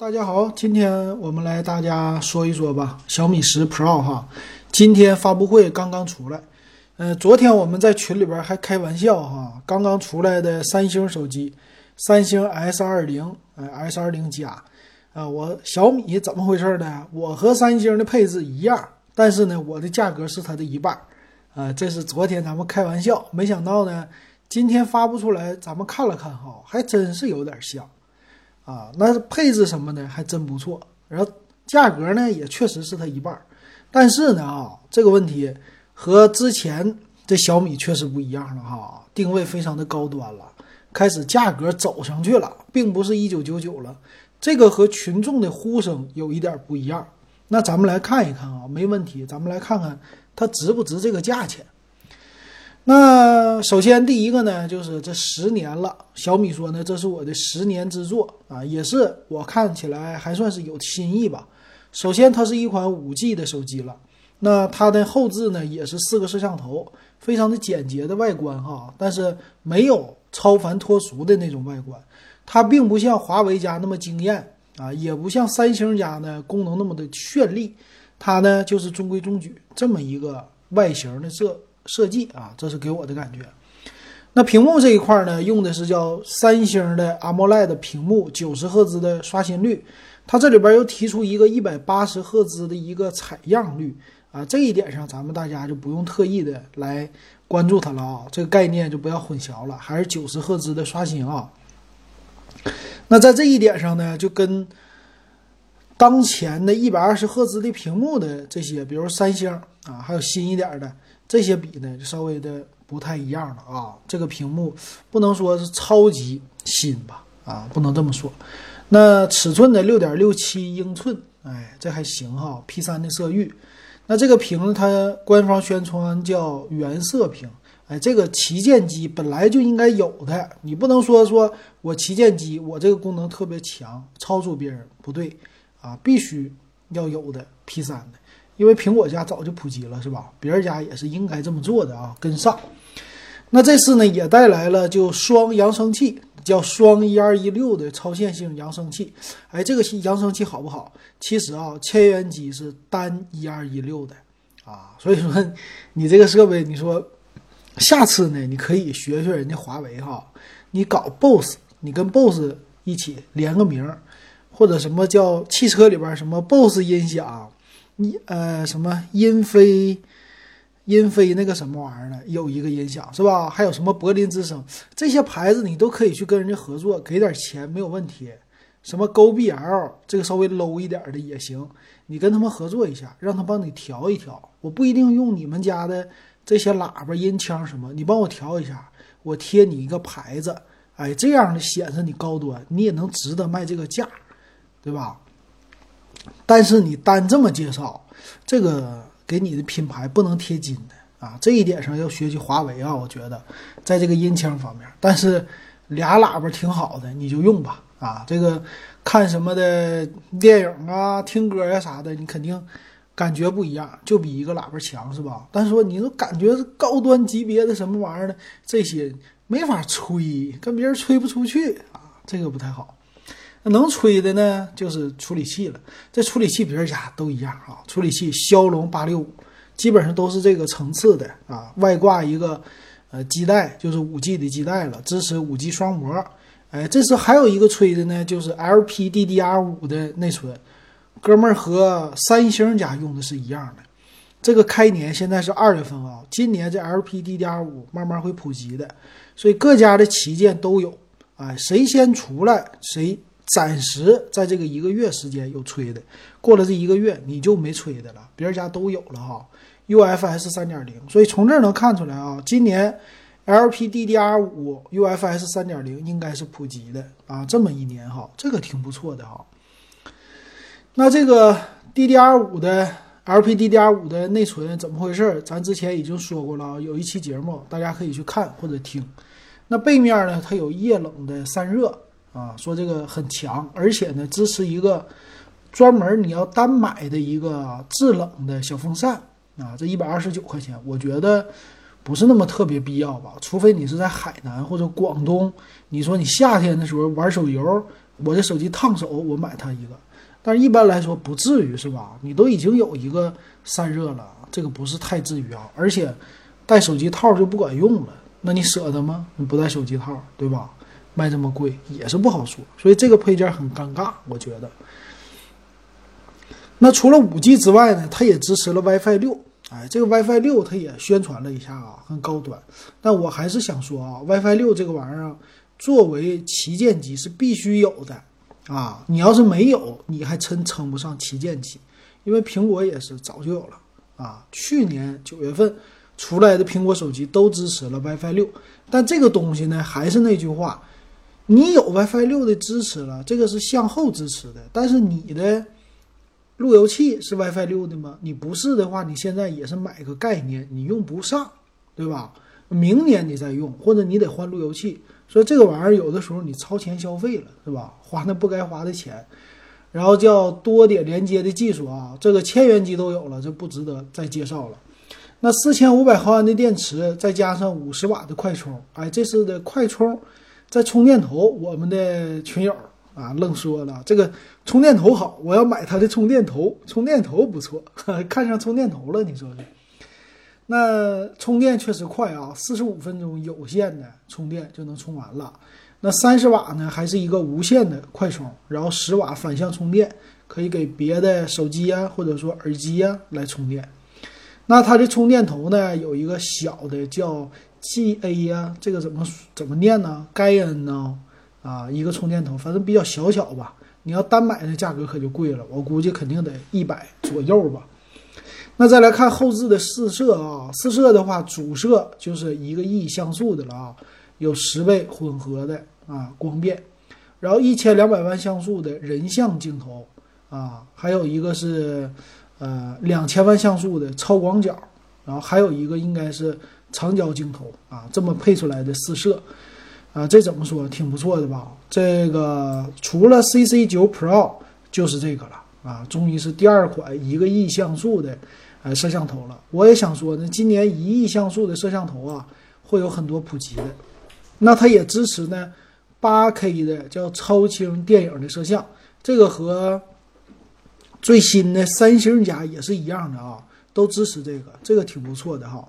大家好，今天我们来大家说一说吧，小米十 Pro 哈，今天发布会刚刚出来，呃，昨天我们在群里边还开玩笑哈，刚刚出来的三星手机，三星 S 二零，呃，S 二零加，啊，我小米怎么回事呢？我和三星的配置一样，但是呢，我的价格是它的一半，啊，这是昨天咱们开玩笑，没想到呢，今天发布出来，咱们看了看哈，还真是有点像。啊，那配置什么的还真不错，然后价格呢也确实是它一半，但是呢啊，这个问题和之前这小米确实不一样了哈，定位非常的高端了，开始价格走上去了，并不是一九九九了，这个和群众的呼声有一点不一样。那咱们来看一看啊，没问题，咱们来看看它值不值这个价钱。那首先第一个呢，就是这十年了，小米说呢，这是我的十年之作啊，也是我看起来还算是有新意吧。首先，它是一款五 G 的手机了，那它的后置呢也是四个摄像头，非常的简洁的外观哈，但是没有超凡脱俗的那种外观，它并不像华为家那么惊艳啊，也不像三星家呢功能那么的绚丽，它呢就是中规中矩这么一个外形的设。设计啊，这是给我的感觉。那屏幕这一块呢，用的是叫三星的 AMOLED 屏幕，九十赫兹的刷新率。它这里边又提出一个一百八十赫兹的一个采样率啊，这一点上咱们大家就不用特意的来关注它了啊，这个概念就不要混淆了，还是九十赫兹的刷新啊。那在这一点上呢，就跟当前的一百二十赫兹的屏幕的这些，比如三星啊，还有新一点的。这些比呢就稍微的不太一样了啊，这个屏幕不能说是超级新吧啊，不能这么说。那尺寸的六点六七英寸，哎，这还行哈，P 三的色域。那这个屏它官方宣传叫原色屏，哎，这个旗舰机本来就应该有的，你不能说说我旗舰机我这个功能特别强，超出别人不对啊，必须要有的 P 三的。因为苹果家早就普及了，是吧？别人家也是应该这么做的啊，跟上。那这次呢，也带来了就双扬声器，叫双一二一六的超线性扬声器。哎，这个扬声器好不好？其实啊，千元机是单一二一六的啊，所以说你这个设备，你说下次呢，你可以学学人家华为哈，你搞 BOSS，你跟 BOSS 一起连个名，或者什么叫汽车里边什么 BOSS 音响。你呃什么英飞，英飞那个什么玩意儿的，有一个音响是吧？还有什么柏林之声这些牌子，你都可以去跟人家合作，给点钱没有问题。什么 GoBL 这个稍微 low 一点的也行，你跟他们合作一下，让他帮你调一调。我不一定用你们家的这些喇叭、音腔什么，你帮我调一下，我贴你一个牌子，哎，这样的显示你高端，你也能值得卖这个价，对吧？但是你单这么介绍，这个给你的品牌不能贴金的啊！这一点上要学习华为啊，我觉得在这个音腔方面。但是俩喇叭挺好的，你就用吧啊！这个看什么的电影啊、听歌呀啥的，你肯定感觉不一样，就比一个喇叭强是吧？但是说你说感觉是高端级别的什么玩意儿呢？这些没法吹，跟别人吹不出去啊，这个不太好。能吹的呢，就是处理器了。这处理器别人家都一样啊。处理器骁龙八六五，基本上都是这个层次的啊。外挂一个呃基带，就是五 G 的基带了，支持五 G 双模。哎，这是还有一个吹的呢，就是 LPDDR 五的内存。哥们儿和三星家用的是一样的。这个开年现在是二月份啊，今年这 LPDDR 五慢慢会普及的，所以各家的旗舰都有。哎，谁先出来谁。暂时在这个一个月时间有吹的，过了这一个月你就没吹的了，别人家都有了哈。UFS 三点零，所以从这儿能看出来啊，今年 LPDDR 五 UFS 三点零应该是普及的啊，这么一年哈，这个挺不错的哈。那这个 DDR 五的 LPDDR 五的内存怎么回事？咱之前已经说过了，有一期节目大家可以去看或者听。那背面呢，它有液冷的散热。啊，说这个很强，而且呢，支持一个专门你要单买的一个制冷的小风扇啊，这一百二十九块钱，我觉得不是那么特别必要吧？除非你是在海南或者广东，你说你夏天的时候玩手游，我这手机烫手，我买它一个。但是一般来说不至于是吧？你都已经有一个散热了，这个不是太至于啊。而且带手机套就不管用了，那你舍得吗？你不带手机套，对吧？卖这么贵也是不好说。所以这个配件很尴尬，我觉得。那除了五 G 之外呢，它也支持了 WiFi 六。哎，这个 WiFi 六它也宣传了一下啊，很高端。但我还是想说啊，WiFi 六这个玩意儿作为旗舰机是必须有的啊。你要是没有，你还真称不上旗舰机。因为苹果也是早就有了啊，去年九月份出来的苹果手机都支持了 WiFi 六。但这个东西呢，还是那句话，你有 WiFi 六的支持了，这个是向后支持的，但是你的。路由器是 WiFi 六的吗？你不是的话，你现在也是买个概念，你用不上，对吧？明年你再用，或者你得换路由器。所以这个玩意儿有的时候你超前消费了，是吧？花那不该花的钱。然后叫多点连接的技术啊，这个千元机都有了，这不值得再介绍了。那四千五百毫安的电池，再加上五十瓦的快充，哎，这次的快充，在充电头，我们的群友。啊，愣说了这个充电头好，我要买它的充电头，充电头不错，看上充电头了，你说说。那充电确实快啊，四十五分钟有线的充电就能充完了。那三十瓦呢，还是一个无线的快充，然后十瓦反向充电，可以给别的手机呀，或者说耳机呀来充电。那它的充电头呢，有一个小的叫 G A 呀，这个怎么怎么念呢？该恩呢？啊，一个充电头，反正比较小巧吧。你要单买的价格可就贵了，我估计肯定得一百左右吧。那再来看后置的四摄啊，四摄的话，主摄就是一个亿像素的了啊，有十倍混合的啊光变，然后一千两百万像素的人像镜头啊，还有一个是呃两千万像素的超广角，然后还有一个应该是长焦镜头啊，这么配出来的四摄。啊，这怎么说挺不错的吧？这个除了 CC 九 Pro 就是这个了啊，终于是第二款一个亿像素的呃摄像头了。我也想说呢，今年一亿像素的摄像头啊，会有很多普及的。那它也支持呢八 K 的叫超清电影的摄像，这个和最新的三星家也是一样的啊，都支持这个，这个挺不错的哈。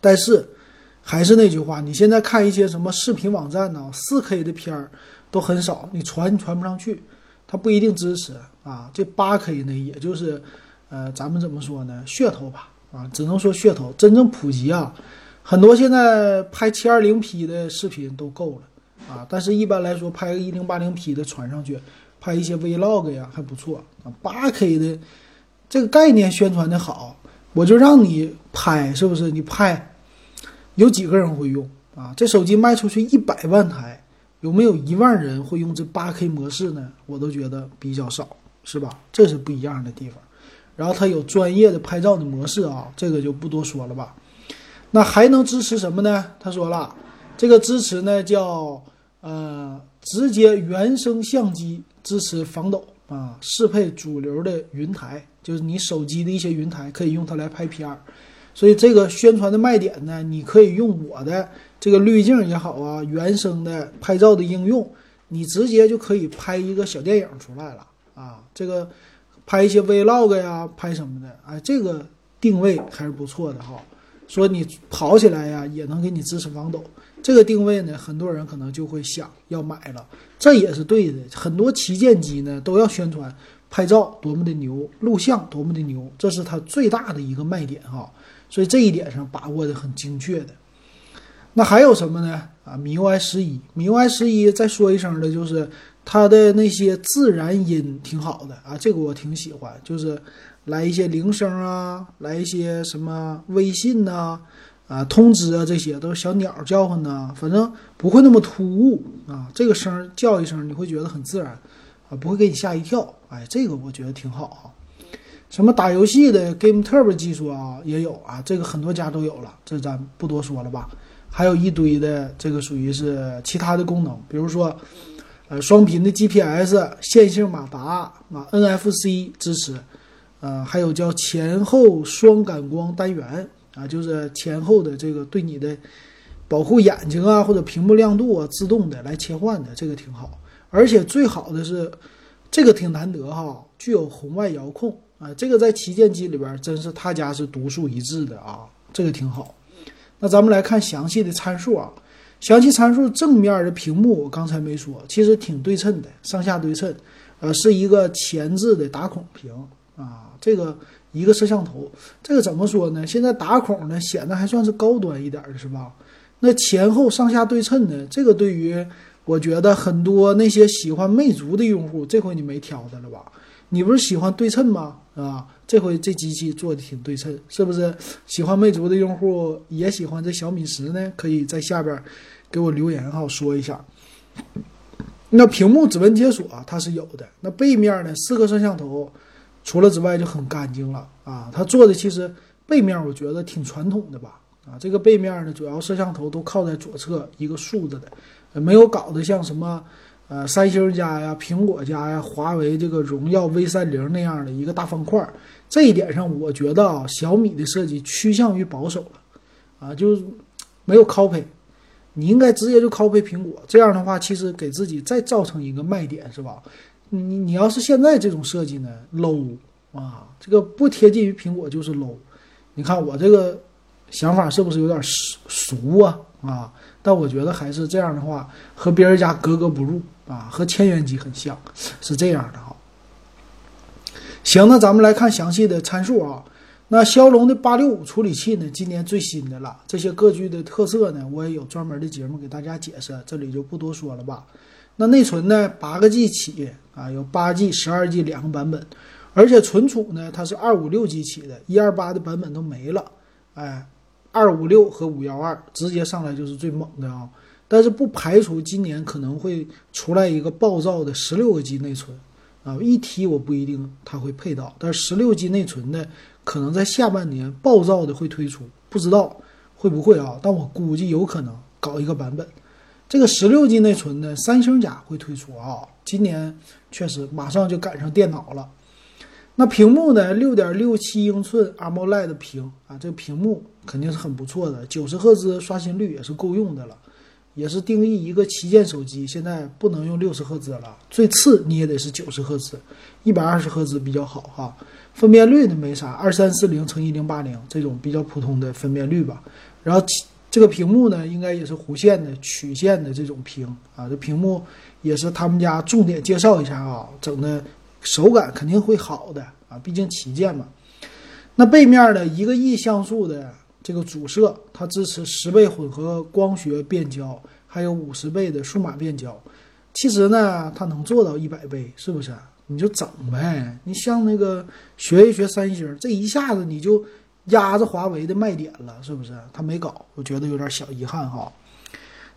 但是。还是那句话，你现在看一些什么视频网站呢？四 K 的片儿都很少，你传传不上去，它不一定支持啊。这八 K 呢，也就是，呃，咱们怎么说呢？噱头吧，啊，只能说噱头。真正普及啊，很多现在拍七二零 P 的视频都够了啊。但是一般来说，拍个一零八零 P 的传上去，拍一些 Vlog 呀还不错啊。八 K 的这个概念宣传的好，我就让你拍，是不是？你拍。有几个人会用啊？这手机卖出去一百万台，有没有一万人会用这八 K 模式呢？我都觉得比较少，是吧？这是不一样的地方。然后它有专业的拍照的模式啊，这个就不多说了吧。那还能支持什么呢？他说了，这个支持呢叫呃直接原生相机，支持防抖啊，适配主流的云台，就是你手机的一些云台可以用它来拍片儿。所以这个宣传的卖点呢，你可以用我的这个滤镜也好啊，原生的拍照的应用，你直接就可以拍一个小电影出来了啊。这个拍一些 vlog 呀，拍什么的，哎，这个定位还是不错的哈。说你跑起来呀，也能给你支持防抖，这个定位呢，很多人可能就会想要买了，这也是对的。很多旗舰机呢都要宣传拍照多么的牛，录像多么的牛，这是它最大的一个卖点哈。所以这一点上把握的很精确的，那还有什么呢？啊，MIUI 十一，MIUI 十一再说一声的，就是它的那些自然音挺好的。啊，这个我挺喜欢，就是来一些铃声啊，来一些什么微信呐，啊，通知啊，这些都是小鸟叫唤呐，反正不会那么突兀。啊，这个声叫一声你会觉得很自然。啊，不会给你吓一跳，哎，这个我觉得挺好啊。什么打游戏的 Game Turbo 技术啊，也有啊，这个很多家都有了，这咱不多说了吧。还有一堆的这个属于是其他的功能，比如说，呃，双频的 GPS、线性马达啊，NFC 支持，呃，还有叫前后双感光单元啊，就是前后的这个对你的保护眼睛啊或者屏幕亮度啊自动的来切换的，这个挺好。而且最好的是，这个挺难得哈，具有红外遥控啊，这个在旗舰机里边真是他家是独树一帜的啊，这个挺好。那咱们来看详细的参数啊，详细参数正面的屏幕我刚才没说，其实挺对称的，上下对称，呃，是一个前置的打孔屏啊，这个一个摄像头，这个怎么说呢？现在打孔呢显得还算是高端一点的是吧？那前后上下对称的这个对于。我觉得很多那些喜欢魅族的用户，这回你没挑的了吧？你不是喜欢对称吗？啊，这回这机器做的挺对称，是不是？喜欢魅族的用户也喜欢这小米十呢？可以在下边给我留言哈，说一下。那屏幕指纹解锁它是有的，那背面呢？四个摄像头，除了之外就很干净了啊。它做的其实背面我觉得挺传统的吧？啊，这个背面呢，主要摄像头都靠在左侧一个竖着的。没有搞得像什么，呃，三星家呀、苹果家呀、华为这个荣耀 V 三零那样的一个大方块。这一点上，我觉得啊，小米的设计趋向于保守了，啊，就是没有 copy。你应该直接就 copy 苹果，这样的话，其实给自己再造成一个卖点，是吧？你你要是现在这种设计呢，low 啊，这个不贴近于苹果就是 low。你看我这个想法是不是有点俗俗啊？啊？但我觉得还是这样的话，和别人家格格不入啊，和千元机很像，是这样的哈。行，那咱们来看详细的参数啊。那骁龙的八六五处理器呢，今年最新的了，这些各具的特色呢，我也有专门的节目给大家解释，这里就不多说了吧。那内存呢，八个 G 起啊，有八 G、十二 G 两个版本，而且存储呢，它是二五六 G 起的，一二八的版本都没了，哎。二五六和五幺二直接上来就是最猛的啊，但是不排除今年可能会出来一个暴躁的十六个 G 内存啊，一提我不一定它会配到，但是十六 G 内存的可能在下半年暴躁的会推出，不知道会不会啊？但我估计有可能搞一个版本，这个十六 G 内存的三星甲会推出啊，今年确实马上就赶上电脑了。那屏幕呢？六点六七英寸 AMOLED 屏啊，这个屏幕肯定是很不错的，九十赫兹刷新率也是够用的了，也是定义一个旗舰手机，现在不能用六十赫兹了，最次你也得是九十赫兹，一百二十赫兹比较好哈。分辨率呢没啥，二三四零乘一零八零这种比较普通的分辨率吧。然后这个屏幕呢，应该也是弧线的曲线的这种屏啊，这屏幕也是他们家重点介绍一下啊，整的。手感肯定会好的啊，毕竟旗舰嘛。那背面的一个亿像素的这个主摄，它支持十倍混合光学变焦，还有五十倍的数码变焦。其实呢，它能做到一百倍，是不是？你就整呗。你像那个学一学三星，这一下子你就压着华为的卖点了，是不是？它没搞，我觉得有点小遗憾哈。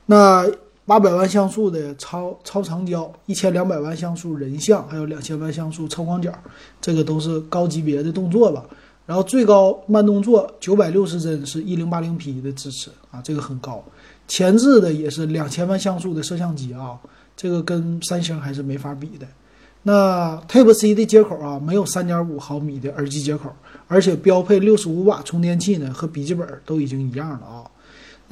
那。八百万像素的超超长焦，一千两百万像素人像，还有两千万像素超广角，这个都是高级别的动作吧。然后最高慢动作九百六十帧是一零八零 P 的支持啊，这个很高。前置的也是两千万像素的摄像机啊，这个跟三星还是没法比的。那 Type C 的接口啊，没有三点五毫米的耳机接口，而且标配六十五瓦充电器呢，和笔记本都已经一样了啊。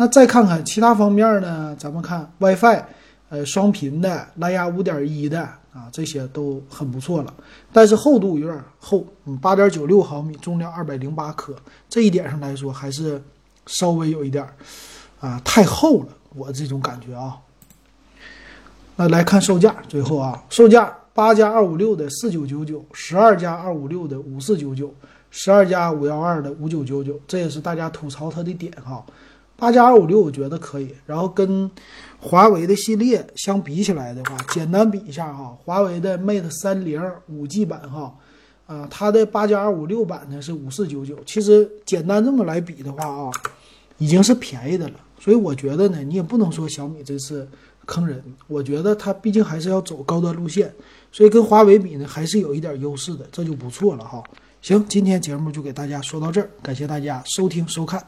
那再看看其他方面呢？咱们看 WiFi，呃，双频的、蓝牙五点一的啊，这些都很不错了。但是厚度有点厚，嗯，八点九六毫米，重量二百零八克，这一点上来说还是稍微有一点啊，太厚了，我这种感觉啊。那来看售价，最后啊，售价八加二五六的四九九九，十二加二五六的五四九九，十二加五幺二的五九九九，这也是大家吐槽它的点哈。八加二五六我觉得可以，然后跟华为的系列相比起来的话，简单比一下哈，华为的 Mate 三零五 G 版哈，啊，它的八加二五六版呢是五四九九，其实简单这么来比的话啊，已经是便宜的了，所以我觉得呢，你也不能说小米这次坑人，我觉得它毕竟还是要走高端路线，所以跟华为比呢还是有一点优势的，这就不错了哈。行，今天节目就给大家说到这儿，感谢大家收听收看。